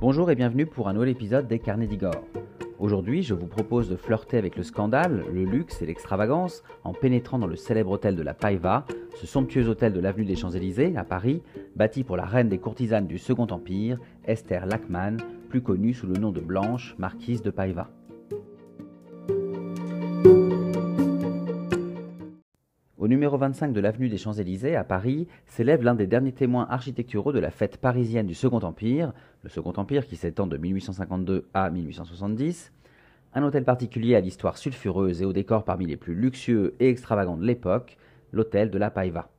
Bonjour et bienvenue pour un nouvel épisode des Carnets d'Igor. Aujourd'hui, je vous propose de flirter avec le scandale, le luxe et l'extravagance en pénétrant dans le célèbre hôtel de la Paiva, ce somptueux hôtel de l'avenue des Champs-Élysées à Paris, bâti pour la reine des courtisanes du Second Empire, Esther Lachmann, plus connue sous le nom de Blanche, marquise de Paiva. 25 de l'avenue des Champs-Élysées, à Paris, s'élève l'un des derniers témoins architecturaux de la fête parisienne du Second Empire, le Second Empire qui s'étend de 1852 à 1870, un hôtel particulier à l'histoire sulfureuse et au décor parmi les plus luxueux et extravagants de l'époque, l'hôtel de la Paiva.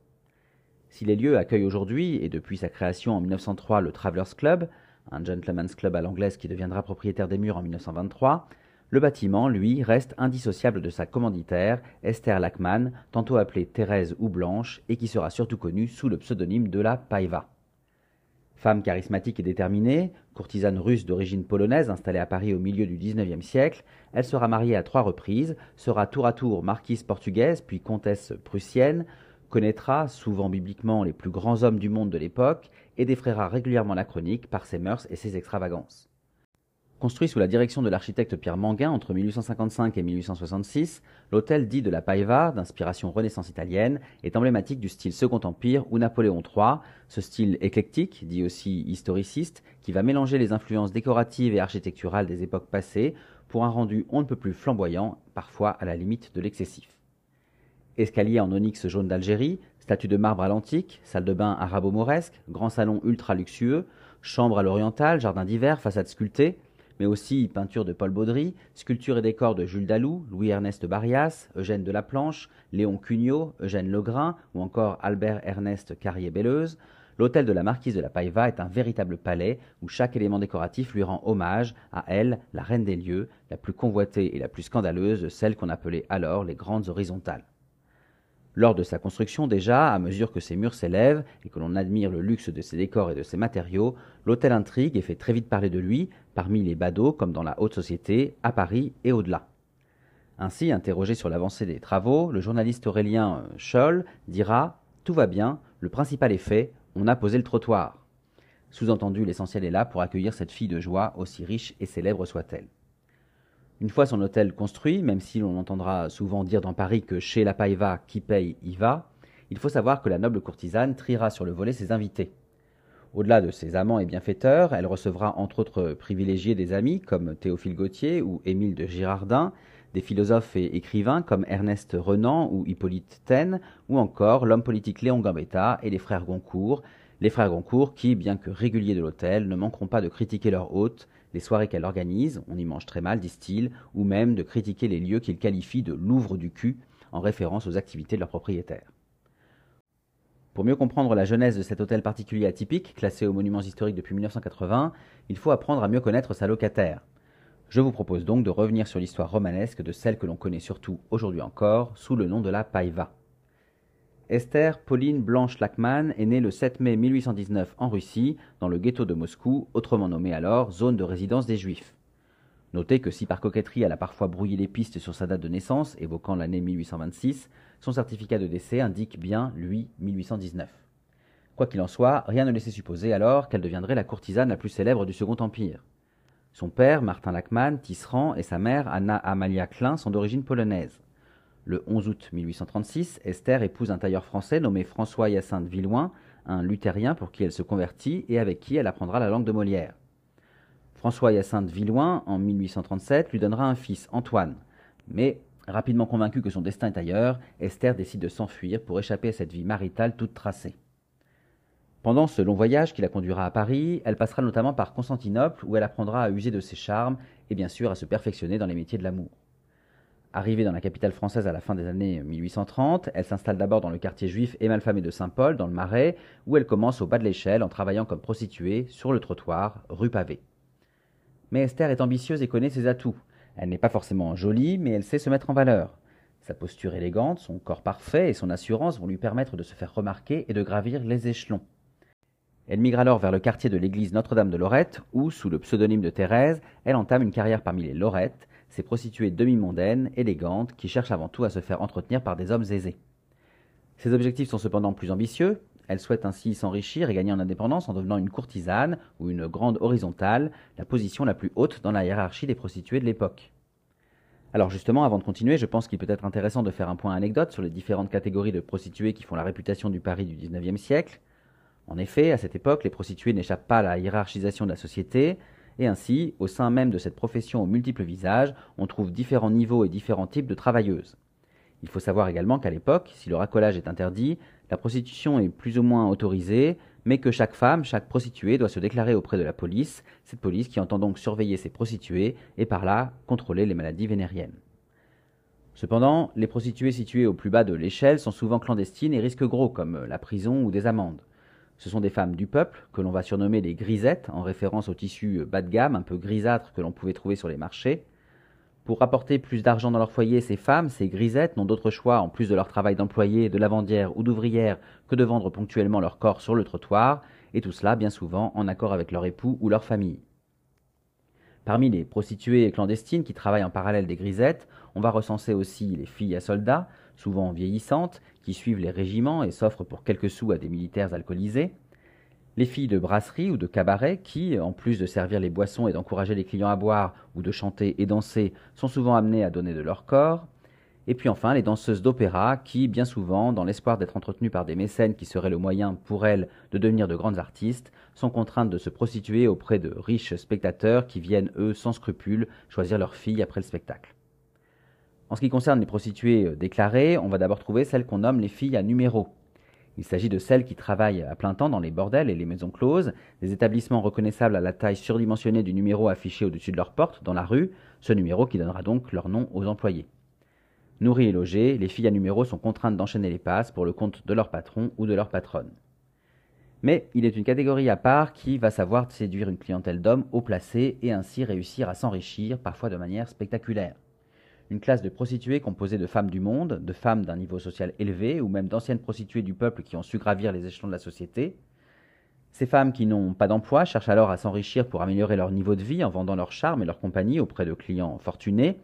Si les lieux accueillent aujourd'hui, et depuis sa création en 1903, le Travelers Club, un gentleman's club à l'anglaise qui deviendra propriétaire des murs en 1923, le bâtiment, lui, reste indissociable de sa commanditaire, Esther Lachmann, tantôt appelée Thérèse ou Blanche, et qui sera surtout connue sous le pseudonyme de la Paiva. Femme charismatique et déterminée, courtisane russe d'origine polonaise installée à Paris au milieu du XIXe siècle, elle sera mariée à trois reprises, sera tour à tour marquise portugaise puis comtesse prussienne, connaîtra, souvent bibliquement, les plus grands hommes du monde de l'époque et défraiera régulièrement la chronique par ses mœurs et ses extravagances. Construit sous la direction de l'architecte Pierre Manguin entre 1855 et 1866, l'hôtel dit de la Paiva, d'inspiration renaissance italienne, est emblématique du style Second Empire ou Napoléon III, ce style éclectique, dit aussi historiciste, qui va mélanger les influences décoratives et architecturales des époques passées pour un rendu on ne peut plus flamboyant, parfois à la limite de l'excessif. Escalier en onyx jaune d'Algérie, statue de marbre à l'antique, salle de bain arabo-mauresque, grand salon ultra luxueux, chambre à l'oriental, jardin d'hiver, façade sculptée, mais aussi peinture de Paul Baudry, sculpture et décors de Jules Dalou, Louis-Ernest Barrias, Eugène de la Planche, Léon Cugnot, Eugène Legrain ou encore Albert-Ernest Carrier-Belleuse, l'hôtel de la marquise de la Paiva est un véritable palais où chaque élément décoratif lui rend hommage à elle, la reine des lieux, la plus convoitée et la plus scandaleuse de celles qu'on appelait alors les grandes horizontales. Lors de sa construction déjà, à mesure que ses murs s'élèvent et que l'on admire le luxe de ses décors et de ses matériaux, l'hôtel intrigue et fait très vite parler de lui, parmi les badauds comme dans la haute société, à Paris et au-delà. Ainsi, interrogé sur l'avancée des travaux, le journaliste aurélien Scholl dira Tout va bien, le principal est fait, on a posé le trottoir. Sous-entendu, l'essentiel est là pour accueillir cette fille de joie, aussi riche et célèbre soit-elle. Une fois son hôtel construit, même si l'on entendra souvent dire dans Paris que chez la Paiva, qui paye y va, il faut savoir que la noble courtisane triera sur le volet ses invités. Au-delà de ses amants et bienfaiteurs, elle recevra entre autres privilégiés des amis comme Théophile Gautier ou Émile de Girardin, des philosophes et écrivains comme Ernest Renan ou Hippolyte Taine, ou encore l'homme politique Léon Gambetta et les frères Goncourt, les frères Goncourt qui, bien que réguliers de l'hôtel, ne manqueront pas de critiquer leur hôte, les soirées qu'elle organise, on y mange très mal, disent-ils, ou même de critiquer les lieux qu'ils qualifient de Louvre du cul, en référence aux activités de leurs propriétaires. Pour mieux comprendre la genèse de cet hôtel particulier atypique, classé aux monuments historiques depuis 1980, il faut apprendre à mieux connaître sa locataire. Je vous propose donc de revenir sur l'histoire romanesque de celle que l'on connaît surtout aujourd'hui encore sous le nom de la Paiva. Esther Pauline Blanche Lachmann est née le 7 mai 1819 en Russie, dans le ghetto de Moscou, autrement nommé alors zone de résidence des Juifs. Notez que si par coquetterie elle a parfois brouillé les pistes sur sa date de naissance, évoquant l'année 1826, son certificat de décès indique bien, lui, 1819. Quoi qu'il en soit, rien ne laissait supposer alors qu'elle deviendrait la courtisane la plus célèbre du Second Empire. Son père, Martin Lachmann, tisserand, et sa mère, Anna Amalia Klein, sont d'origine polonaise. Le 11 août 1836, Esther épouse un tailleur français nommé François Hyacinthe Villouin, un luthérien pour qui elle se convertit et avec qui elle apprendra la langue de Molière. François Hyacinthe Villouin, en 1837, lui donnera un fils, Antoine. Mais, rapidement convaincu que son destin est ailleurs, Esther décide de s'enfuir pour échapper à cette vie maritale toute tracée. Pendant ce long voyage qui la conduira à Paris, elle passera notamment par Constantinople où elle apprendra à user de ses charmes et bien sûr à se perfectionner dans les métiers de l'amour. Arrivée dans la capitale française à la fin des années 1830, elle s'installe d'abord dans le quartier juif et malfamé de Saint-Paul, dans le Marais, où elle commence au bas de l'échelle en travaillant comme prostituée sur le trottoir, rue Pavée. Mais Esther est ambitieuse et connaît ses atouts. Elle n'est pas forcément jolie, mais elle sait se mettre en valeur. Sa posture élégante, son corps parfait et son assurance vont lui permettre de se faire remarquer et de gravir les échelons. Elle migre alors vers le quartier de l'église Notre-Dame de Lorette, où, sous le pseudonyme de Thérèse, elle entame une carrière parmi les Lorettes, ces prostituées demi-mondaines, élégantes, qui cherchent avant tout à se faire entretenir par des hommes aisés. Ses objectifs sont cependant plus ambitieux. Elle souhaite ainsi s'enrichir et gagner en indépendance en devenant une courtisane ou une grande horizontale, la position la plus haute dans la hiérarchie des prostituées de l'époque. Alors justement, avant de continuer, je pense qu'il peut être intéressant de faire un point anecdote sur les différentes catégories de prostituées qui font la réputation du Paris du XIXe siècle. En effet, à cette époque, les prostituées n'échappent pas à la hiérarchisation de la société, et ainsi, au sein même de cette profession aux multiples visages, on trouve différents niveaux et différents types de travailleuses. Il faut savoir également qu'à l'époque, si le racolage est interdit, la prostitution est plus ou moins autorisée, mais que chaque femme, chaque prostituée doit se déclarer auprès de la police, cette police qui entend donc surveiller ses prostituées et par là contrôler les maladies vénériennes. Cependant, les prostituées situées au plus bas de l'échelle sont souvent clandestines et risquent gros, comme la prison ou des amendes. Ce sont des femmes du peuple, que l'on va surnommer les grisettes, en référence au tissu bas de gamme, un peu grisâtre que l'on pouvait trouver sur les marchés. Pour rapporter plus d'argent dans leur foyer, ces femmes, ces grisettes, n'ont d'autre choix, en plus de leur travail d'employé, de lavandière ou d'ouvrière, que de vendre ponctuellement leur corps sur le trottoir, et tout cela bien souvent en accord avec leur époux ou leur famille. Parmi les prostituées clandestines qui travaillent en parallèle des grisettes, on va recenser aussi les filles à soldats, souvent vieillissantes, qui suivent les régiments et s'offrent pour quelques sous à des militaires alcoolisés, les filles de brasserie ou de cabaret qui, en plus de servir les boissons et d'encourager les clients à boire ou de chanter et danser, sont souvent amenées à donner de leur corps, et puis enfin les danseuses d'opéra qui, bien souvent, dans l'espoir d'être entretenues par des mécènes qui seraient le moyen pour elles de devenir de grandes artistes, sont contraintes de se prostituer auprès de riches spectateurs qui viennent, eux, sans scrupules, choisir leurs filles après le spectacle. En ce qui concerne les prostituées euh, déclarées, on va d'abord trouver celles qu'on nomme les filles à numéro. Il s'agit de celles qui travaillent à plein temps dans les bordels et les maisons closes, des établissements reconnaissables à la taille surdimensionnée du numéro affiché au-dessus de leur porte, dans la rue, ce numéro qui donnera donc leur nom aux employés. Nourries et logées, les filles à numéro sont contraintes d'enchaîner les passes pour le compte de leur patron ou de leur patronne. Mais il est une catégorie à part qui va savoir séduire une clientèle d'hommes haut placés et ainsi réussir à s'enrichir, parfois de manière spectaculaire une classe de prostituées composée de femmes du monde, de femmes d'un niveau social élevé, ou même d'anciennes prostituées du peuple qui ont su gravir les échelons de la société. Ces femmes qui n'ont pas d'emploi cherchent alors à s'enrichir pour améliorer leur niveau de vie en vendant leur charme et leur compagnie auprès de clients fortunés,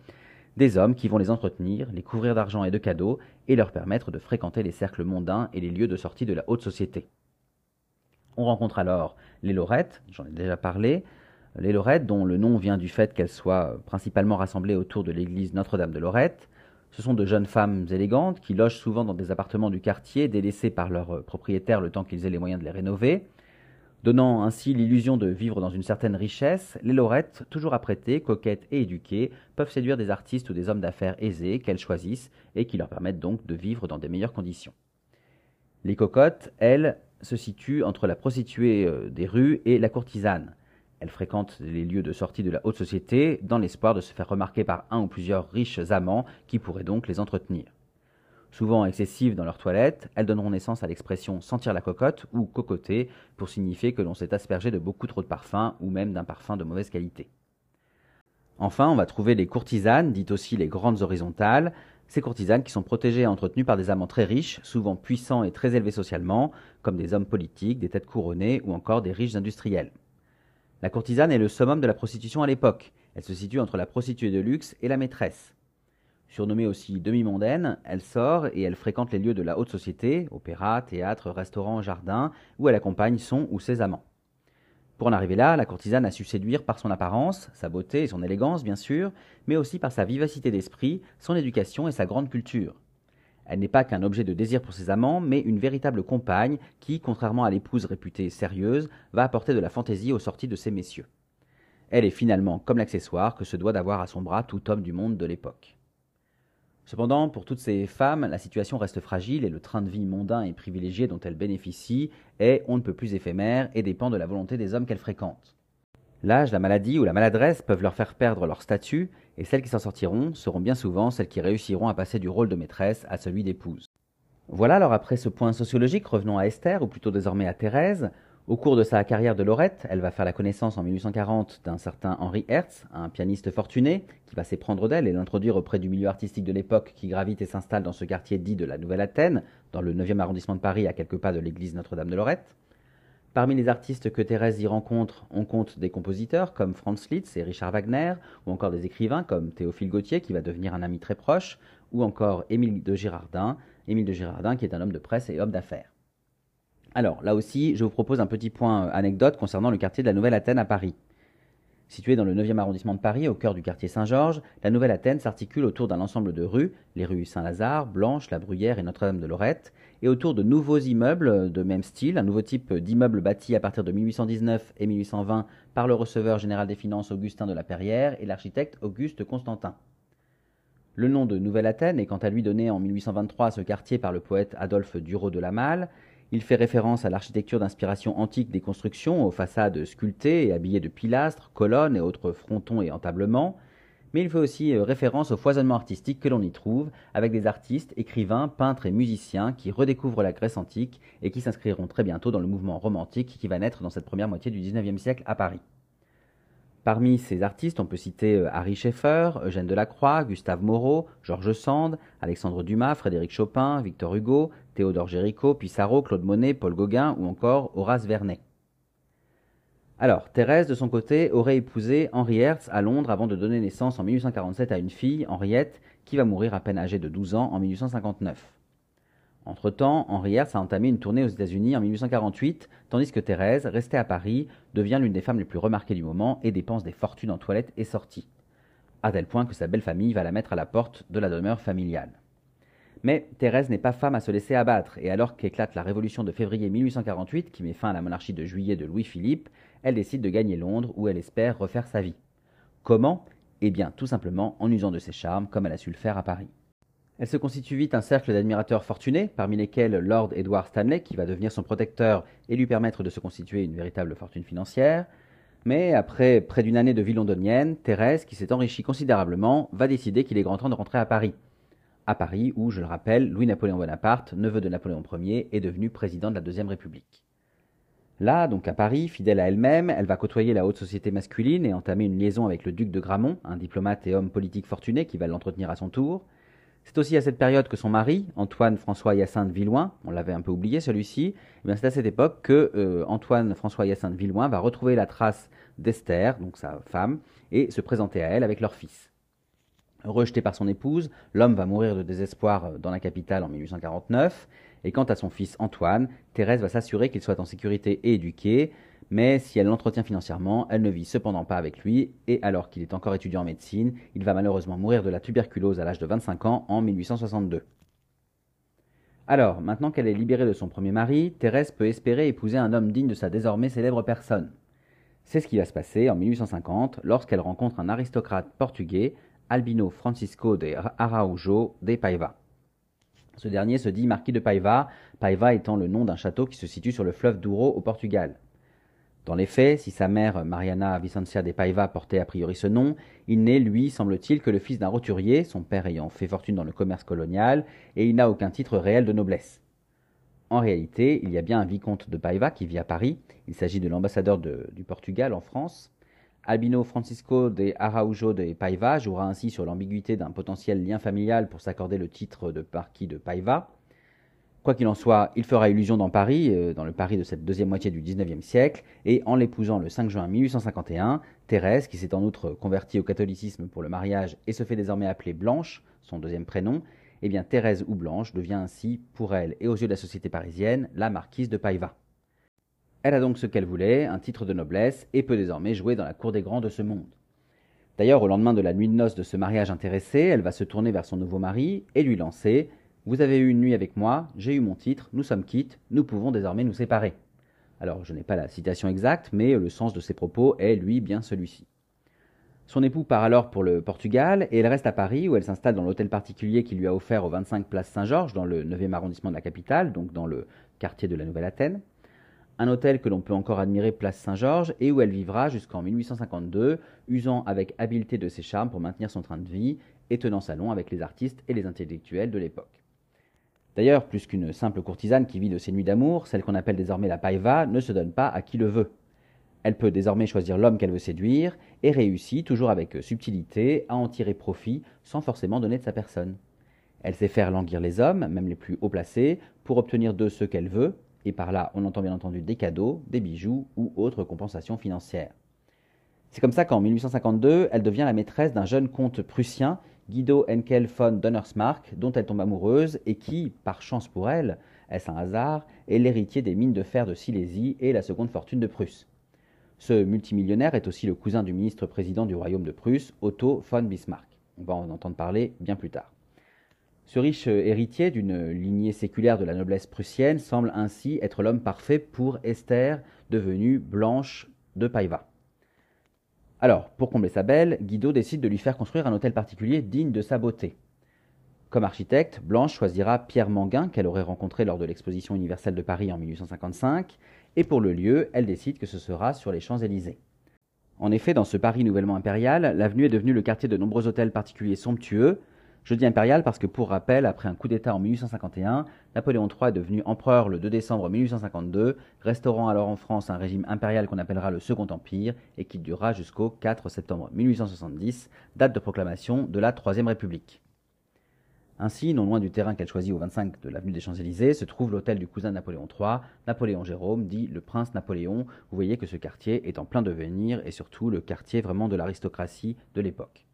des hommes qui vont les entretenir, les couvrir d'argent et de cadeaux, et leur permettre de fréquenter les cercles mondains et les lieux de sortie de la haute société. On rencontre alors les Lorettes, j'en ai déjà parlé, les Lorettes, dont le nom vient du fait qu'elles soient principalement rassemblées autour de l'église Notre-Dame de Lorette, ce sont de jeunes femmes élégantes qui logent souvent dans des appartements du quartier délaissés par leurs propriétaires le temps qu'ils aient les moyens de les rénover. Donnant ainsi l'illusion de vivre dans une certaine richesse, les Lorettes, toujours apprêtées, coquettes et éduquées, peuvent séduire des artistes ou des hommes d'affaires aisés qu'elles choisissent et qui leur permettent donc de vivre dans des meilleures conditions. Les cocottes, elles, se situent entre la prostituée euh, des rues et la courtisane. Elle fréquente les lieux de sortie de la haute société dans l'espoir de se faire remarquer par un ou plusieurs riches amants qui pourraient donc les entretenir. Souvent excessives dans leur toilette, elles donneront naissance à l'expression sentir la cocotte ou cocoter pour signifier que l'on s'est aspergé de beaucoup trop de parfum ou même d'un parfum de mauvaise qualité. Enfin, on va trouver les courtisanes, dites aussi les grandes horizontales, ces courtisanes qui sont protégées et entretenues par des amants très riches, souvent puissants et très élevés socialement, comme des hommes politiques, des têtes couronnées ou encore des riches industriels. La courtisane est le summum de la prostitution à l'époque. Elle se situe entre la prostituée de luxe et la maîtresse. Surnommée aussi demi-mondaine, elle sort et elle fréquente les lieux de la haute société, opéra, théâtre, restaurant, jardin, où elle accompagne son ou ses amants. Pour en arriver là, la courtisane a su séduire par son apparence, sa beauté et son élégance bien sûr, mais aussi par sa vivacité d'esprit, son éducation et sa grande culture. Elle n'est pas qu'un objet de désir pour ses amants, mais une véritable compagne qui, contrairement à l'épouse réputée sérieuse, va apporter de la fantaisie aux sorties de ces messieurs. Elle est finalement comme l'accessoire que se doit d'avoir à son bras tout homme du monde de l'époque. Cependant, pour toutes ces femmes, la situation reste fragile et le train de vie mondain et privilégié dont elles bénéficient est on ne peut plus éphémère et dépend de la volonté des hommes qu'elles fréquentent. L'âge, la maladie ou la maladresse peuvent leur faire perdre leur statut, et celles qui s'en sortiront seront bien souvent celles qui réussiront à passer du rôle de maîtresse à celui d'épouse. Voilà alors après ce point sociologique, revenons à Esther, ou plutôt désormais à Thérèse. Au cours de sa carrière de Lorette, elle va faire la connaissance en 1840 d'un certain Henri Hertz, un pianiste fortuné, qui va s'éprendre d'elle et l'introduire auprès du milieu artistique de l'époque qui gravite et s'installe dans ce quartier dit de la Nouvelle Athènes, dans le 9e arrondissement de Paris, à quelques pas de l'église Notre-Dame de Lorette. Parmi les artistes que Thérèse y rencontre, on compte des compositeurs comme Franz Liszt et Richard Wagner, ou encore des écrivains comme Théophile Gautier, qui va devenir un ami très proche, ou encore Émile de Girardin, Émile de Girardin qui est un homme de presse et homme d'affaires. Alors là aussi, je vous propose un petit point anecdote concernant le quartier de la Nouvelle Athènes à Paris. Située dans le 9e arrondissement de Paris, au cœur du quartier Saint-Georges, la Nouvelle Athènes s'articule autour d'un ensemble de rues, les rues Saint-Lazare, Blanche, La Bruyère et Notre-Dame de Lorette, et autour de nouveaux immeubles de même style, un nouveau type d'immeuble bâti à partir de 1819 et 1820 par le receveur général des finances Augustin de la Perrière et l'architecte Auguste Constantin. Le nom de Nouvelle Athènes est quant à lui donné en 1823 à ce quartier par le poète Adolphe Dureau de la Malle, il fait référence à l'architecture d'inspiration antique des constructions, aux façades sculptées et habillées de pilastres, colonnes et autres frontons et entablements, mais il fait aussi euh, référence au foisonnement artistique que l'on y trouve, avec des artistes, écrivains, peintres et musiciens qui redécouvrent la Grèce antique et qui s'inscriront très bientôt dans le mouvement romantique qui va naître dans cette première moitié du XIXe siècle à Paris. Parmi ces artistes, on peut citer euh, Harry Schaeffer, Eugène Delacroix, Gustave Moreau, Georges Sand, Alexandre Dumas, Frédéric Chopin, Victor Hugo, Théodore Géricault, Pissarro, Claude Monet, Paul Gauguin ou encore Horace Vernet. Alors, Thérèse, de son côté, aurait épousé Henri Hertz à Londres avant de donner naissance en 1847 à une fille, Henriette, qui va mourir à peine âgée de 12 ans en 1859. Entre-temps, Henri Hertz a entamé une tournée aux États-Unis en 1848, tandis que Thérèse, restée à Paris, devient l'une des femmes les plus remarquées du moment et dépense des fortunes en toilettes et sorties, à tel point que sa belle famille va la mettre à la porte de la demeure familiale. Mais Thérèse n'est pas femme à se laisser abattre, et alors qu'éclate la révolution de février 1848, qui met fin à la monarchie de juillet de Louis-Philippe, elle décide de gagner Londres, où elle espère refaire sa vie. Comment? Eh bien, tout simplement en usant de ses charmes, comme elle a su le faire à Paris. Elle se constitue vite un cercle d'admirateurs fortunés, parmi lesquels Lord Edward Stanley, qui va devenir son protecteur et lui permettre de se constituer une véritable fortune financière. Mais après près d'une année de vie londonienne, Thérèse, qui s'est enrichie considérablement, va décider qu'il est grand temps de rentrer à Paris. À Paris, où, je le rappelle, Louis-Napoléon Bonaparte, neveu de Napoléon Ier, est devenu président de la Deuxième République. Là, donc à Paris, fidèle à elle-même, elle va côtoyer la haute société masculine et entamer une liaison avec le duc de Gramont, un diplomate et homme politique fortuné qui va l'entretenir à son tour. C'est aussi à cette période que son mari, Antoine François Hyacinthe Villoin, on l'avait un peu oublié celui-ci, eh c'est à cette époque que euh, Antoine François Hyacinthe Villoin va retrouver la trace d'Esther, donc sa femme, et se présenter à elle avec leur fils. Rejeté par son épouse, l'homme va mourir de désespoir euh, dans la capitale en 1849, et quant à son fils Antoine, Thérèse va s'assurer qu'il soit en sécurité et éduqué, mais si elle l'entretient financièrement, elle ne vit cependant pas avec lui, et alors qu'il est encore étudiant en médecine, il va malheureusement mourir de la tuberculose à l'âge de 25 ans en 1862. Alors, maintenant qu'elle est libérée de son premier mari, Thérèse peut espérer épouser un homme digne de sa désormais célèbre personne. C'est ce qui va se passer en 1850 lorsqu'elle rencontre un aristocrate portugais, Albino Francisco de Araújo de Paiva. Ce dernier se dit marquis de Paiva, Paiva étant le nom d'un château qui se situe sur le fleuve Douro au Portugal. Dans les faits, si sa mère, Mariana Vicencia de Paiva, portait a priori ce nom, il n'est, lui, semble-t-il, que le fils d'un roturier, son père ayant fait fortune dans le commerce colonial, et il n'a aucun titre réel de noblesse. En réalité, il y a bien un vicomte de Paiva qui vit à Paris, il s'agit de l'ambassadeur du Portugal en France. Albino Francisco de Araujo de Paiva jouera ainsi sur l'ambiguïté d'un potentiel lien familial pour s'accorder le titre de marquis de Paiva. Quoi qu'il en soit, il fera illusion dans Paris, euh, dans le Paris de cette deuxième moitié du XIXe siècle, et en l'épousant le 5 juin 1851, Thérèse, qui s'est en outre convertie au catholicisme pour le mariage et se fait désormais appeler Blanche, son deuxième prénom, eh bien Thérèse ou Blanche devient ainsi, pour elle et aux yeux de la société parisienne, la marquise de Paiva. Elle a donc ce qu'elle voulait, un titre de noblesse, et peut désormais jouer dans la cour des grands de ce monde. D'ailleurs, au lendemain de la nuit de noces de ce mariage intéressé, elle va se tourner vers son nouveau mari et lui lancer vous avez eu une nuit avec moi, j'ai eu mon titre, nous sommes quittes, nous pouvons désormais nous séparer. Alors je n'ai pas la citation exacte, mais le sens de ses propos est lui bien celui-ci. Son époux part alors pour le Portugal et elle reste à Paris où elle s'installe dans l'hôtel particulier qu'il lui a offert au 25 place Saint-Georges dans le 9e arrondissement de la capitale, donc dans le quartier de la Nouvelle-Athènes. Un hôtel que l'on peut encore admirer place Saint-Georges et où elle vivra jusqu'en 1852, usant avec habileté de ses charmes pour maintenir son train de vie et tenant salon avec les artistes et les intellectuels de l'époque. D'ailleurs, plus qu'une simple courtisane qui vit de ses nuits d'amour, celle qu'on appelle désormais la païva ne se donne pas à qui le veut. Elle peut désormais choisir l'homme qu'elle veut séduire et réussit, toujours avec subtilité, à en tirer profit sans forcément donner de sa personne. Elle sait faire languir les hommes, même les plus haut placés, pour obtenir d'eux ce qu'elle veut, et par là on entend bien entendu des cadeaux, des bijoux ou autres compensations financières. C'est comme ça qu'en 1852, elle devient la maîtresse d'un jeune comte prussien Guido Henkel von Donnersmarck, dont elle tombe amoureuse et qui, par chance pour elle, est-ce un hasard, est l'héritier des mines de fer de Silésie et la seconde fortune de Prusse. Ce multimillionnaire est aussi le cousin du ministre-président du royaume de Prusse, Otto von Bismarck. On va en entendre parler bien plus tard. Ce riche héritier d'une lignée séculaire de la noblesse prussienne semble ainsi être l'homme parfait pour Esther, devenue Blanche de Paiva. Alors, pour combler sa belle, Guido décide de lui faire construire un hôtel particulier digne de sa beauté. Comme architecte, Blanche choisira Pierre Manguin, qu'elle aurait rencontré lors de l'exposition universelle de Paris en 1855, et pour le lieu, elle décide que ce sera sur les Champs-Élysées. En effet, dans ce Paris nouvellement impérial, l'avenue est devenue le quartier de nombreux hôtels particuliers somptueux. Je dis impérial parce que, pour rappel, après un coup d'État en 1851, Napoléon III est devenu empereur le 2 décembre 1852, restaurant alors en France un régime impérial qu'on appellera le Second Empire et qui durera jusqu'au 4 septembre 1870, date de proclamation de la Troisième République. Ainsi, non loin du terrain qu'elle choisit au 25 de l'avenue des Champs-Élysées, se trouve l'hôtel du cousin de Napoléon III, Napoléon Jérôme, dit le prince Napoléon. Vous voyez que ce quartier est en plein devenir et surtout le quartier vraiment de l'aristocratie de l'époque.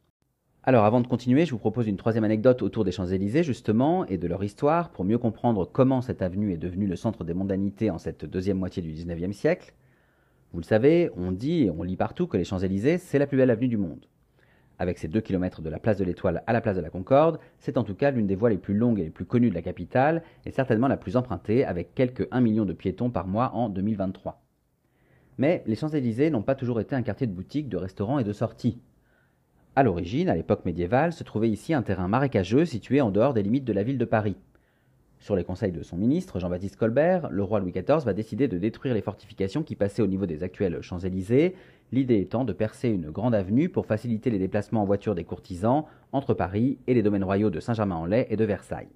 Alors avant de continuer, je vous propose une troisième anecdote autour des Champs-Élysées justement et de leur histoire pour mieux comprendre comment cette avenue est devenue le centre des mondanités en cette deuxième moitié du XIXe siècle. Vous le savez, on dit et on lit partout que les Champs-Élysées, c'est la plus belle avenue du monde. Avec ses 2 km de la place de l'Étoile à la place de la Concorde, c'est en tout cas l'une des voies les plus longues et les plus connues de la capitale, et certainement la plus empruntée, avec quelques 1 million de piétons par mois en 2023. Mais les Champs-Élysées n'ont pas toujours été un quartier de boutiques, de restaurants et de sorties. À l'origine, à l'époque médiévale, se trouvait ici un terrain marécageux situé en dehors des limites de la ville de Paris. Sur les conseils de son ministre, Jean-Baptiste Colbert, le roi Louis XIV va décider de détruire les fortifications qui passaient au niveau des actuels Champs-Élysées, l'idée étant de percer une grande avenue pour faciliter les déplacements en voiture des courtisans entre Paris et les domaines royaux de Saint-Germain-en-Laye et de Versailles.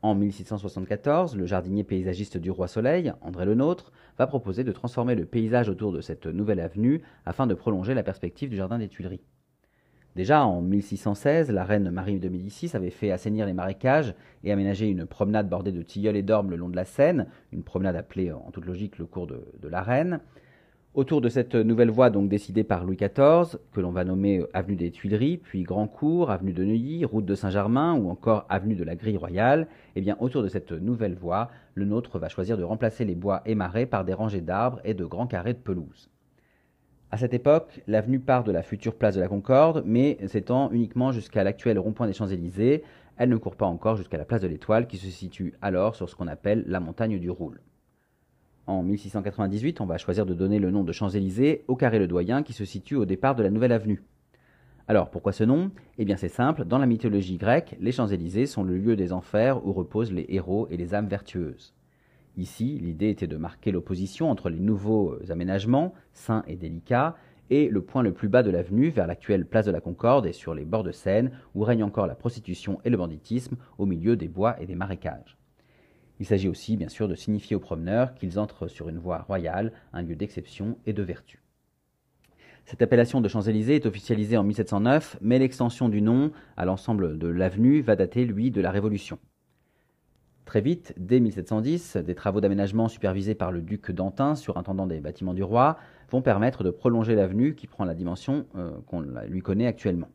En 1674, le jardinier paysagiste du Roi Soleil, André Le Nôtre, va proposer de transformer le paysage autour de cette nouvelle avenue afin de prolonger la perspective du jardin des Tuileries. Déjà en 1616, la reine Marie de Médicis avait fait assainir les marécages et aménager une promenade bordée de tilleuls et d'ormes le long de la Seine, une promenade appelée en toute logique le cours de, la Reine. Autour de cette nouvelle voie donc décidée par Louis XIV, que l'on va nommer avenue des Tuileries, puis Grand Cours, avenue de Neuilly, route de Saint-Germain ou encore avenue de la Grille Royale, eh bien autour de cette nouvelle voie, le nôtre va choisir de remplacer les bois et marais par des rangées d'arbres et de grands carrés de pelouse. À cette époque, l'avenue part de la future place de la Concorde, mais s'étend uniquement jusqu'à l'actuel rond-point des Champs-Élysées. Elle ne court pas encore jusqu'à la place de l'Étoile qui se situe alors sur ce qu'on appelle la montagne du Roule. En 1698, on va choisir de donner le nom de Champs-Élysées au carré Le Doyen qui se situe au départ de la nouvelle avenue. Alors pourquoi ce nom? Eh bien c'est simple, dans la mythologie grecque, les Champs-Élysées sont le lieu des enfers où reposent les héros et les âmes vertueuses. Ici, l'idée était de marquer l'opposition entre les nouveaux euh, aménagements, sains et délicats, et le point le plus bas de l'avenue vers l'actuelle place de la Concorde et sur les bords de Seine, où règne encore la prostitution et le banditisme au milieu des bois et des marécages. Il s'agit aussi, bien sûr, de signifier aux promeneurs qu'ils entrent sur une voie royale, un lieu d'exception et de vertu. Cette appellation de Champs-Élysées est officialisée en 1709, mais l'extension du nom à l'ensemble de l'avenue va dater, lui, de la Révolution. Très vite, dès 1710, des travaux d'aménagement supervisés par le duc d'Antin, surintendant des bâtiments du roi, vont permettre de prolonger l'avenue qui prend la dimension euh, qu'on lui connaît actuellement.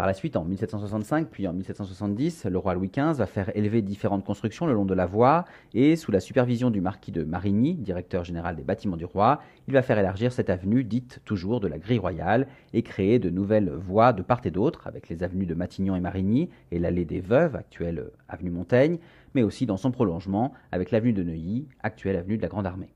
Par la suite, en 1765 puis en 1770, le roi Louis XV va faire élever différentes constructions le long de la voie et, sous la supervision du marquis de Marigny, directeur général des bâtiments du roi, il va faire élargir cette avenue dite toujours de la grille royale et créer de nouvelles voies de part et d'autre, avec les avenues de Matignon et Marigny et l'allée des Veuves, actuelle avenue Montaigne, mais aussi dans son prolongement avec l'avenue de Neuilly, actuelle avenue de la Grande Armée.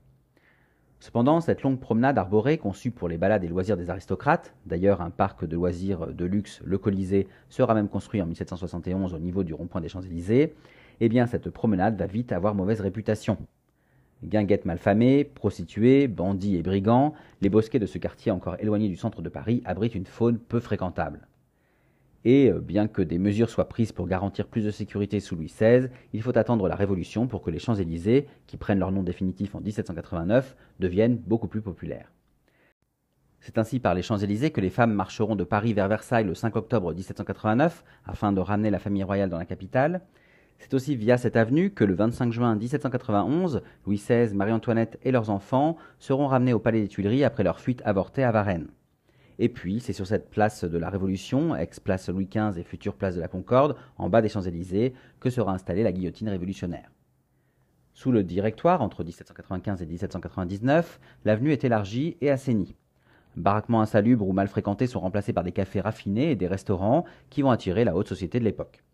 Cependant, cette longue promenade arborée, conçue pour les balades et loisirs des aristocrates, d'ailleurs un parc de loisirs de luxe, le Colisée, sera même construit en 1771 au niveau du rond-point des Champs-Élysées, eh bien cette promenade va vite avoir mauvaise réputation. Guinguettes malfamées, prostituées, bandits et brigands, les bosquets de ce quartier encore éloigné du centre de Paris abritent une faune peu fréquentable. Et euh, bien que des mesures soient prises pour garantir plus de sécurité sous Louis XVI, il faut attendre la Révolution pour que les Champs-Élysées, qui prennent leur nom définitif en 1789, deviennent beaucoup plus populaires. C'est ainsi par les Champs-Élysées que les femmes marcheront de Paris vers Versailles le 5 octobre 1789 afin de ramener la famille royale dans la capitale. C'est aussi via cette avenue que le 25 juin 1791, Louis XVI, Marie-Antoinette et leurs enfants seront ramenés au Palais des Tuileries après leur fuite avortée à Varennes. Et puis, c'est sur cette place de la Révolution, ex-place Louis XV et future place de la Concorde, en bas des Champs-Élysées, que sera installée la guillotine révolutionnaire. Sous le Directoire, entre 1795 et 1799, l'avenue est élargie et assainie. Baraquements insalubres ou mal fréquentés sont remplacés par des cafés raffinés et des restaurants qui vont attirer la haute société de l'époque.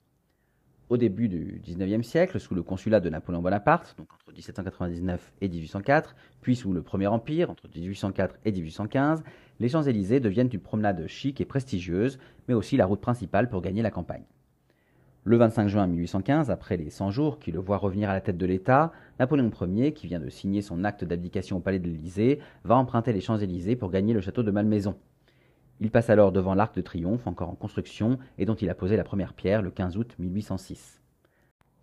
Au début du XIXe siècle, sous le consulat de Napoléon Bonaparte, donc entre 1799 et 1804, puis sous le Premier Empire, entre 1804 et 1815, les Champs-Élysées deviennent une promenade chic et prestigieuse, mais aussi la route principale pour gagner la campagne. Le 25 juin 1815, après les 100 jours qui le voient revenir à la tête de l'État, Napoléon Ier, qui vient de signer son acte d'abdication au palais de l'Élysée, va emprunter les Champs-Élysées pour gagner le château de Malmaison. Il passe alors devant l'Arc de Triomphe, encore en construction, et dont il a posé la première pierre le 15 août 1806.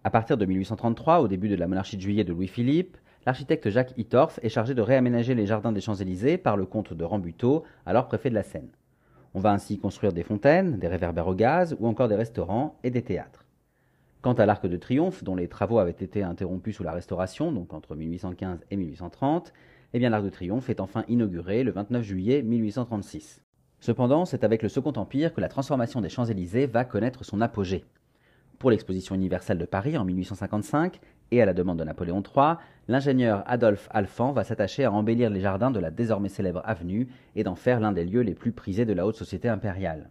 À partir de 1833, au début de la monarchie de juillet de Louis-Philippe, l'architecte Jacques Hittorf est chargé de réaménager les jardins des Champs-Élysées par le comte de Rambuteau, alors préfet de la Seine. On va ainsi construire des fontaines, des réverbères au gaz ou encore des restaurants et des théâtres. Quant à l'Arc de Triomphe, dont les travaux avaient été interrompus sous la Restauration, donc entre 1815 et 1830, eh bien l'Arc de Triomphe est enfin inauguré le 29 juillet 1836. Cependant, c'est avec le Second Empire que la transformation des Champs-Élysées va connaître son apogée. Pour l'exposition universelle de Paris en 1855, et à la demande de Napoléon III, l'ingénieur Adolphe Alphand va s'attacher à embellir les jardins de la désormais célèbre avenue et d'en faire l'un des lieux les plus prisés de la haute société impériale.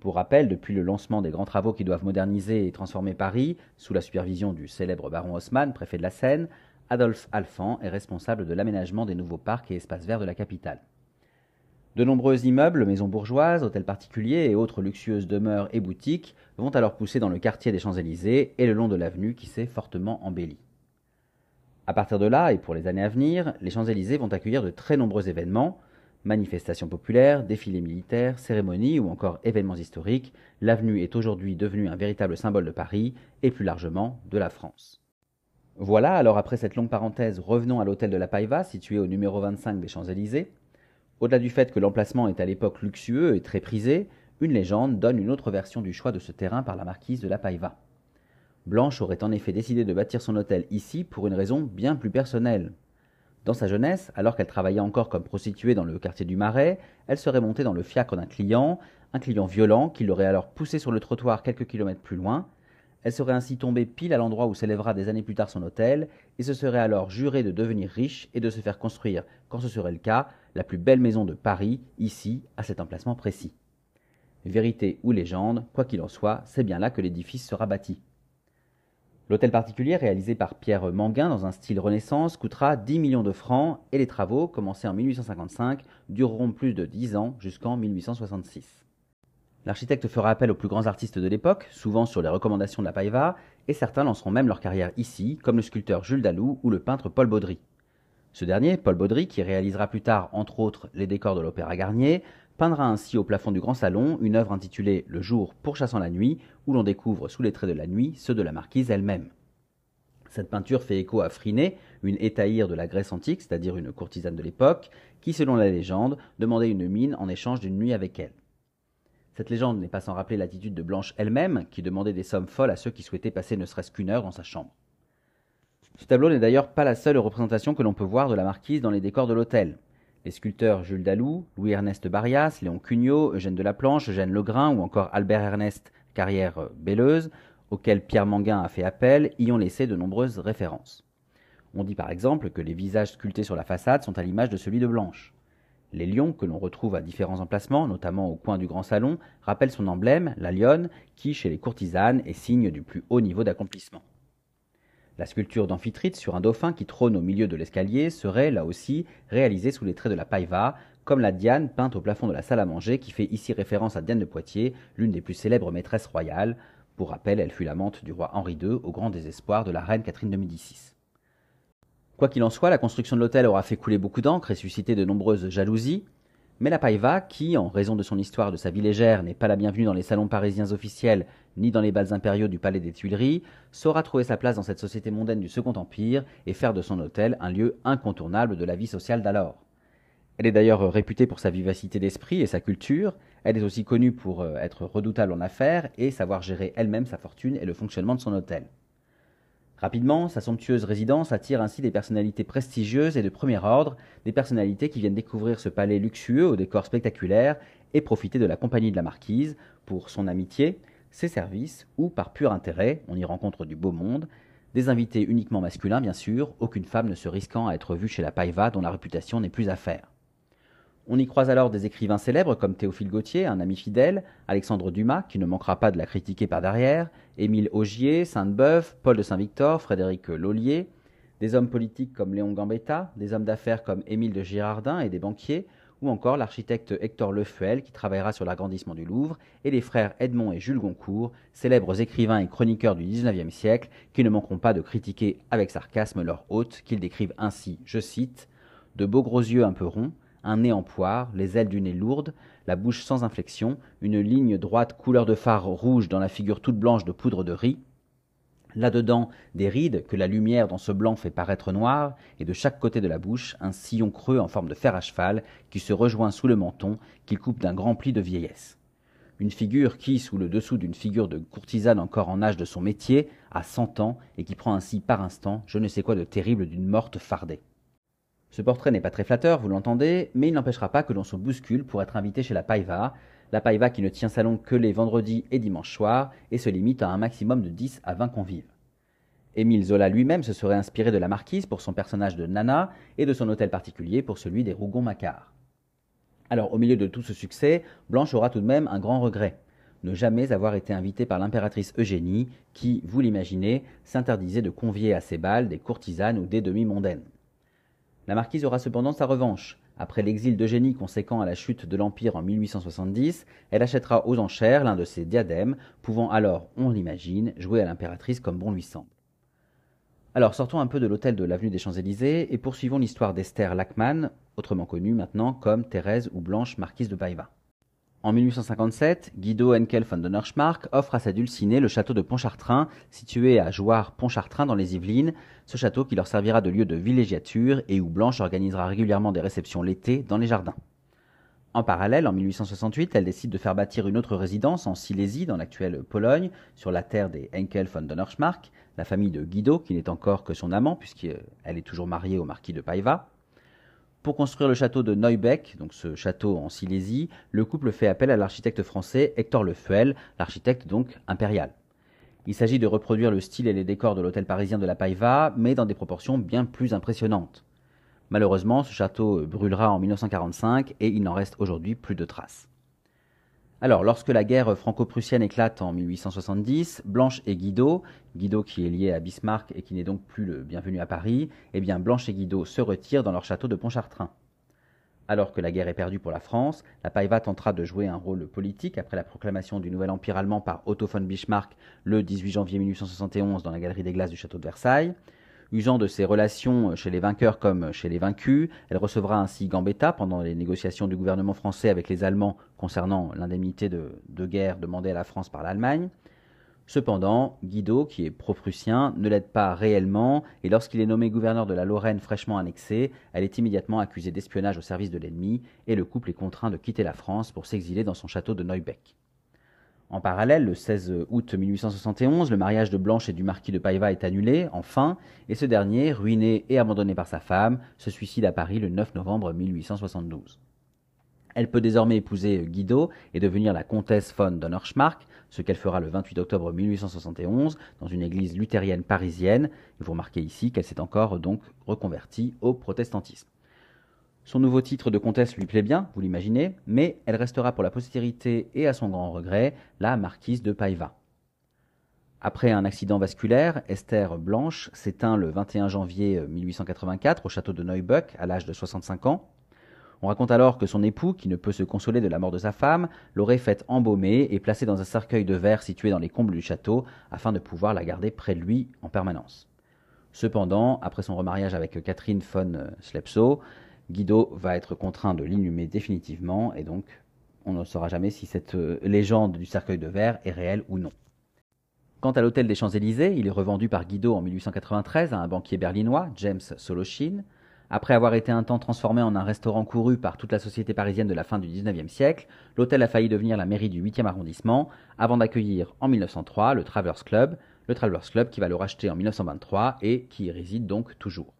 Pour rappel, depuis le lancement des grands travaux qui doivent moderniser et transformer Paris, sous la supervision du célèbre baron Haussmann, préfet de la Seine, Adolphe Alphand est responsable de l'aménagement des nouveaux parcs et espaces verts de la capitale. De nombreux immeubles, maisons bourgeoises, hôtels particuliers et autres luxueuses demeures et boutiques vont alors pousser dans le quartier des Champs-Élysées et le long de l'avenue qui s'est fortement embellie. À partir de là, et pour les années à venir, les Champs-Élysées vont accueillir de très nombreux événements, manifestations populaires, défilés militaires, cérémonies ou encore événements historiques, l'avenue est aujourd'hui devenue un véritable symbole de Paris et plus largement de la France. Voilà, alors après cette longue parenthèse, revenons à l'hôtel de la Paiva, situé au numéro 25 des Champs-Élysées. Au-delà du fait que l'emplacement est à l'époque luxueux et très prisé, une légende donne une autre version du choix de ce terrain par la marquise de la Paiva. Blanche aurait en effet décidé de bâtir son hôtel ici pour une raison bien plus personnelle. Dans sa jeunesse, alors qu'elle travaillait encore comme prostituée dans le quartier du Marais, elle serait montée dans le fiacre d'un client, un client violent qui l'aurait alors poussée sur le trottoir quelques kilomètres plus loin. Elle serait ainsi tombée pile à l'endroit où s'élèvera des années plus tard son hôtel, et se serait alors jurée de devenir riche et de se faire construire, quand ce serait le cas, la plus belle maison de Paris, ici, à cet emplacement précis. Vérité ou légende, quoi qu'il en soit, c'est bien là que l'édifice sera bâti. L'hôtel particulier, réalisé par Pierre Manguin dans un style Renaissance, coûtera 10 millions de francs et les travaux, commencés en 1855, dureront plus de 10 ans jusqu'en 1866. L'architecte fera appel aux plus grands artistes de l'époque, souvent sur les recommandations de la Paiva, et certains lanceront même leur carrière ici, comme le sculpteur Jules Dalou ou le peintre Paul Baudry. Ce dernier, Paul Baudry, qui réalisera plus tard, entre autres, les décors de l'Opéra Garnier, peindra ainsi au plafond du grand salon une œuvre intitulée Le jour pourchassant la nuit, où l'on découvre sous les traits de la nuit ceux de la marquise elle-même. Cette peinture fait écho à Phryné, une étaïre de la Grèce antique, c'est-à-dire une courtisane de l'époque, qui, selon la légende, demandait une mine en échange d'une nuit avec elle. Cette légende n'est pas sans rappeler l'attitude de Blanche elle-même, qui demandait des sommes folles à ceux qui souhaitaient passer ne serait-ce qu'une heure dans sa chambre. Ce tableau n'est d'ailleurs pas la seule représentation que l'on peut voir de la marquise dans les décors de l'hôtel. Les sculpteurs Jules Dalou, Louis-Ernest Barrias, Léon Cugnot, Eugène Delaplanche, Eugène Legrain ou encore Albert Ernest Carrière Belleuse, auxquels Pierre Manguin a fait appel, y ont laissé de nombreuses références. On dit par exemple que les visages sculptés sur la façade sont à l'image de celui de Blanche. Les lions, que l'on retrouve à différents emplacements, notamment au coin du grand salon, rappellent son emblème, la lionne, qui, chez les courtisanes, est signe du plus haut niveau d'accomplissement. La sculpture d'amphitrite sur un dauphin qui trône au milieu de l'escalier serait, là aussi, réalisée sous les traits de la païva, comme la Diane peinte au plafond de la salle à manger qui fait ici référence à Diane de Poitiers, l'une des plus célèbres maîtresses royales. Pour rappel, elle fut l'amante du roi Henri II au grand désespoir de la reine Catherine de Médicis. Quoi qu'il en soit, la construction de l'hôtel aura fait couler beaucoup d'encre et suscité de nombreuses jalousies, mais la Paiva, qui, en raison de son histoire de sa vie légère, n'est pas la bienvenue dans les salons parisiens officiels ni dans les bals impériaux du Palais des Tuileries, saura trouver sa place dans cette société mondaine du Second Empire et faire de son hôtel un lieu incontournable de la vie sociale d'alors. Elle est d'ailleurs réputée pour sa vivacité d'esprit et sa culture, elle est aussi connue pour euh, être redoutable en affaires et savoir gérer elle-même sa fortune et le fonctionnement de son hôtel. Rapidement, sa somptueuse résidence attire ainsi des personnalités prestigieuses et de premier ordre, des personnalités qui viennent découvrir ce palais luxueux au décor spectaculaire et profiter de la compagnie de la marquise pour son amitié, ses services ou par pur intérêt, on y rencontre du beau monde, Des invités uniquement masculins, bien sûr, aucune femme ne se risquant à être vue chez la Paiva dont la réputation n'est plus à faire. On y croise alors des écrivains célèbres comme Théophile Gautier, un ami fidèle, Alexandre Dumas, qui ne manquera pas de la critiquer par derrière, Émile Augier, Sainte-Beuve, Paul de Saint-Victor, Frédéric Laulier, des hommes politiques comme Léon Gambetta, des hommes d'affaires comme Émile de Girardin et des banquiers, ou encore l'architecte Hector Lefuel qui travaillera sur l'agrandissement du Louvre, et les frères Edmond et Jules Goncourt, célèbres écrivains et chroniqueurs du XIXe siècle, qui ne manqueront pas de critiquer avec sarcasme leur hôte, qu'ils décrivent ainsi, je cite, de beaux gros yeux un peu ronds, un nez en poire, les ailes du nez lourdes, la bouche sans inflexion, une ligne droite couleur de phare rouge dans la figure toute blanche de poudre de riz, Là-dedans, des rides que la lumière dans ce blanc fait paraître noires, et de chaque côté de la bouche, un sillon creux en forme de fer à cheval qui se rejoint sous le menton, qu'il coupe d'un grand pli de vieillesse. Une figure qui, sous le dessous d'une figure de courtisane encore en âge de son métier, a cent ans, et qui prend ainsi par instant je ne sais quoi de terrible d'une morte fardée. Ce portrait n'est pas très flatteur, vous l'entendez, mais il n'empêchera pas que l'on se bouscule pour être invité chez la Paiva, la Paiva qui ne tient salon que les vendredis et dimanches soirs et se limite à un maximum de 10 à 20 convives. Émile Zola lui-même se serait inspiré de la marquise pour son personnage de Nana et de son hôtel particulier pour celui des Rougon-Macquart. Alors, au milieu de tout ce succès, Blanche aura tout de même un grand regret ne jamais avoir été invitée par l'impératrice Eugénie, qui, vous l'imaginez, s'interdisait de convier à ses balles des courtisanes ou des demi-mondaines. La marquise aura cependant sa revanche. Après l'exil d'Eugénie conséquent à la chute de l'Empire en 1870, elle achètera aux enchères l'un de ses diadèmes, pouvant alors, on l'imagine, jouer à l'impératrice comme bon lui semble. Alors sortons un peu de l'hôtel de l'avenue des Champs-Élysées et poursuivons l'histoire d'Esther Lackman, autrement connue maintenant comme Thérèse ou Blanche marquise de Paiva. En 1857, Guido Henkel von Donnerschmarck offre à sa dulcinée le château de Pontchartrain, situé à Jouarre-Pontchartrain dans les Yvelines, ce château qui leur servira de lieu de villégiature et où Blanche organisera régulièrement des réceptions l'été dans les jardins. En parallèle, en 1868, elle décide de faire bâtir une autre résidence en Silésie, dans l'actuelle Pologne, sur la terre des Henkel von Donnerschmarck, la famille de Guido, qui n'est encore que son amant, puisqu'elle est toujours mariée au marquis de Paiva. Pour construire le château de Neubeck, donc ce château en Silésie, le couple fait appel à l'architecte français Hector Lefuel, l'architecte donc impérial. Il s'agit de reproduire le style et les décors de l'hôtel parisien de la Paiva, mais dans des proportions bien plus impressionnantes. Malheureusement, ce château brûlera en 1945 et il n'en reste aujourd'hui plus de traces. Alors, lorsque la guerre franco-prussienne éclate en 1870, Blanche et Guido, Guido qui est lié à Bismarck et qui n'est donc plus le bienvenu à Paris, eh bien Blanche et Guido se retirent dans leur château de Pontchartrain. Alors que la guerre est perdue pour la France, la Paiva tentera de jouer un rôle politique après la proclamation du nouvel empire allemand par Otto von Bismarck le 18 janvier 1871 dans la galerie des glaces du château de Versailles. Usant de ses relations chez les vainqueurs comme chez les vaincus, elle recevra ainsi Gambetta pendant les négociations du gouvernement français avec les Allemands concernant l'indemnité de, guerre demandée à la France par l'Allemagne. Cependant, Guido, qui est pro-prussien, ne l'aide pas réellement, et lorsqu'il est nommé gouverneur de la Lorraine fraîchement annexée, elle est immédiatement accusée d'espionnage au service de l'ennemi, et le couple est contraint de quitter la France pour s'exiler dans son château de Neubeck. En parallèle, le 16 août 1871, le mariage de Blanche et du marquis de Paiva est annulé, enfin, et ce dernier, ruiné et abandonné par sa femme, se suicide à Paris le 9 novembre 1872. Elle peut désormais épouser Guido et devenir la comtesse von Donnerschmarck, ce qu'elle fera le 28 octobre 1871 dans une église luthérienne parisienne. vous remarquez ici qu'elle s'est encore donc reconvertie au protestantisme. Son nouveau titre de comtesse lui plaît bien, vous l'imaginez, mais elle restera pour la postérité et à son grand regret la marquise de Paiva. Après un accident vasculaire, Esther Blanche s'éteint le 21 janvier 1884 au château de Neubuck à l'âge de 65 ans. On raconte alors que son époux, qui ne peut se consoler de la mort de sa femme, l'aurait faite embaumer et placée dans un cercueil de verre situé dans les combles du château afin de pouvoir la garder près de lui en permanence. Cependant, après son remariage avec Catherine von Slepso, Guido va être contraint de l'inhumer définitivement et donc on ne saura jamais si cette euh, légende du cercueil de verre est réelle ou non. Quant à l'hôtel des Champs-Élysées, il est revendu par Guido en 1893 à un banquier berlinois, James Soloshin. Après avoir été un temps transformé en un restaurant couru par toute la société parisienne de la fin du XIXe siècle, l'hôtel a failli devenir la mairie du 8e arrondissement, avant d'accueillir en 1903 le Travelers Club, le Travelers Club qui va le racheter en 1923 et qui y réside donc toujours.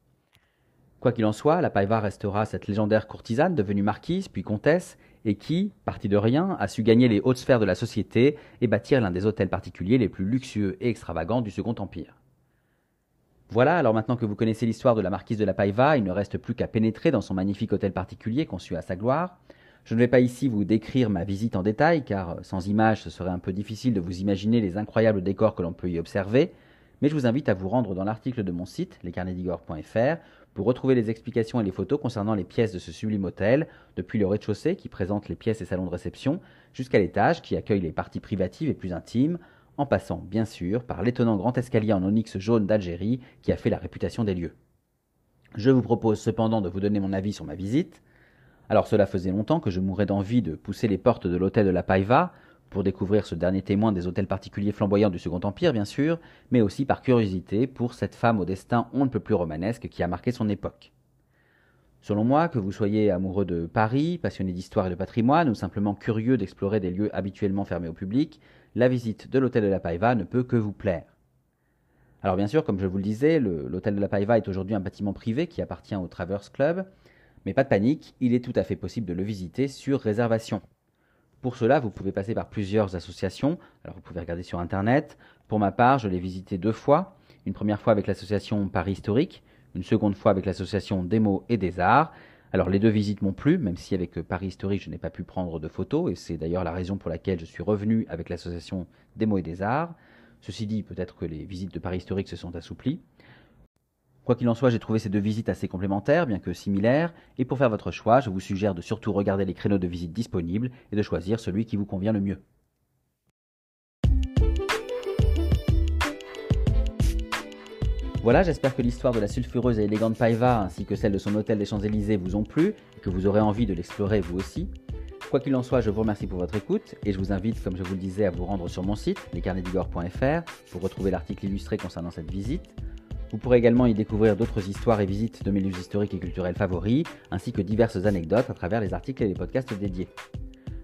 Quoi qu'il en soit, la Paiva restera cette légendaire courtisane devenue marquise puis comtesse et qui, partie de rien, a su gagner les hautes sphères de la société et bâtir l'un des hôtels particuliers les plus luxueux et extravagants du Second Empire. Voilà, alors maintenant que vous connaissez l'histoire de la marquise de la Paiva, il ne reste plus qu'à pénétrer dans son magnifique hôtel particulier conçu à sa gloire. Je ne vais pas ici vous décrire ma visite en détail, car sans images ce serait un peu difficile de vous imaginer les incroyables décors que l'on peut y observer, mais je vous invite à vous rendre dans l'article de mon site, lescarnedigore.fr, pour retrouver les explications et les photos concernant les pièces de ce sublime hôtel, depuis le rez-de-chaussée qui présente les pièces et salons de réception, jusqu'à l'étage qui accueille les parties privatives et plus intimes, en passant bien sûr par l'étonnant grand escalier en onyx jaune d'Algérie qui a fait la réputation des lieux. Je vous propose cependant de vous donner mon avis sur ma visite. Alors cela faisait longtemps que je mourais d'envie de pousser les portes de l'hôtel de la Paiva, pour découvrir ce dernier témoin des hôtels particuliers flamboyants du Second Empire, bien sûr, mais aussi par curiosité pour cette femme au destin on ne peut plus romanesque qui a marqué son époque. Selon moi, que vous soyez amoureux de Paris, passionné d'histoire et de patrimoine, ou simplement curieux d'explorer des lieux habituellement fermés au public, la visite de l'hôtel de la Paiva ne peut que vous plaire. Alors bien sûr, comme je vous le disais, l'hôtel de la Paiva est aujourd'hui un bâtiment privé qui appartient au Traverse Club, mais pas de panique, il est tout à fait possible de le visiter sur réservation. Pour cela, vous pouvez passer par plusieurs associations. Alors vous pouvez regarder sur Internet. Pour ma part, je l'ai visité deux fois. Une première fois avec l'association Paris Historique, une seconde fois avec l'association des mots et des arts. Alors les deux visites m'ont plu, même si avec Paris Historique je n'ai pas pu prendre de photos, et c'est d'ailleurs la raison pour laquelle je suis revenu avec l'association des mots et des arts. Ceci dit, peut-être que les visites de Paris Historique se sont assouplies. Quoi qu'il en soit, j'ai trouvé ces deux visites assez complémentaires, bien que similaires, et pour faire votre choix, je vous suggère de surtout regarder les créneaux de visite disponibles et de choisir celui qui vous convient le mieux. Voilà, j'espère que l'histoire de la sulfureuse et élégante Paiva ainsi que celle de son hôtel des Champs-Élysées vous ont plu et que vous aurez envie de l'explorer vous aussi. Quoi qu'il en soit, je vous remercie pour votre écoute et je vous invite, comme je vous le disais, à vous rendre sur mon site, lescarnetsdigor.fr, pour retrouver l'article illustré concernant cette visite. Vous pourrez également y découvrir d'autres histoires et visites de mes lieux historiques et culturels favoris, ainsi que diverses anecdotes à travers les articles et les podcasts dédiés.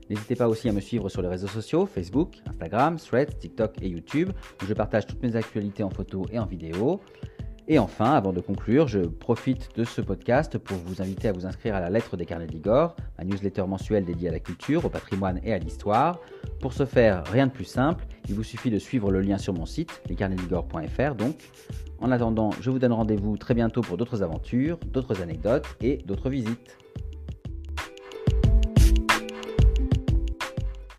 N'hésitez pas aussi à me suivre sur les réseaux sociaux, Facebook, Instagram, Threads, TikTok et YouTube, où je partage toutes mes actualités en photo et en vidéo. Et enfin, avant de conclure, je profite de ce podcast pour vous inviter à vous inscrire à la lettre des carnets d'Igor, ma newsletter mensuelle dédiée à la culture, au patrimoine et à l'histoire. Pour ce faire, rien de plus simple, il vous suffit de suivre le lien sur mon site, lescarnetsdigor.fr donc. En attendant, je vous donne rendez-vous très bientôt pour d'autres aventures, d'autres anecdotes et d'autres visites.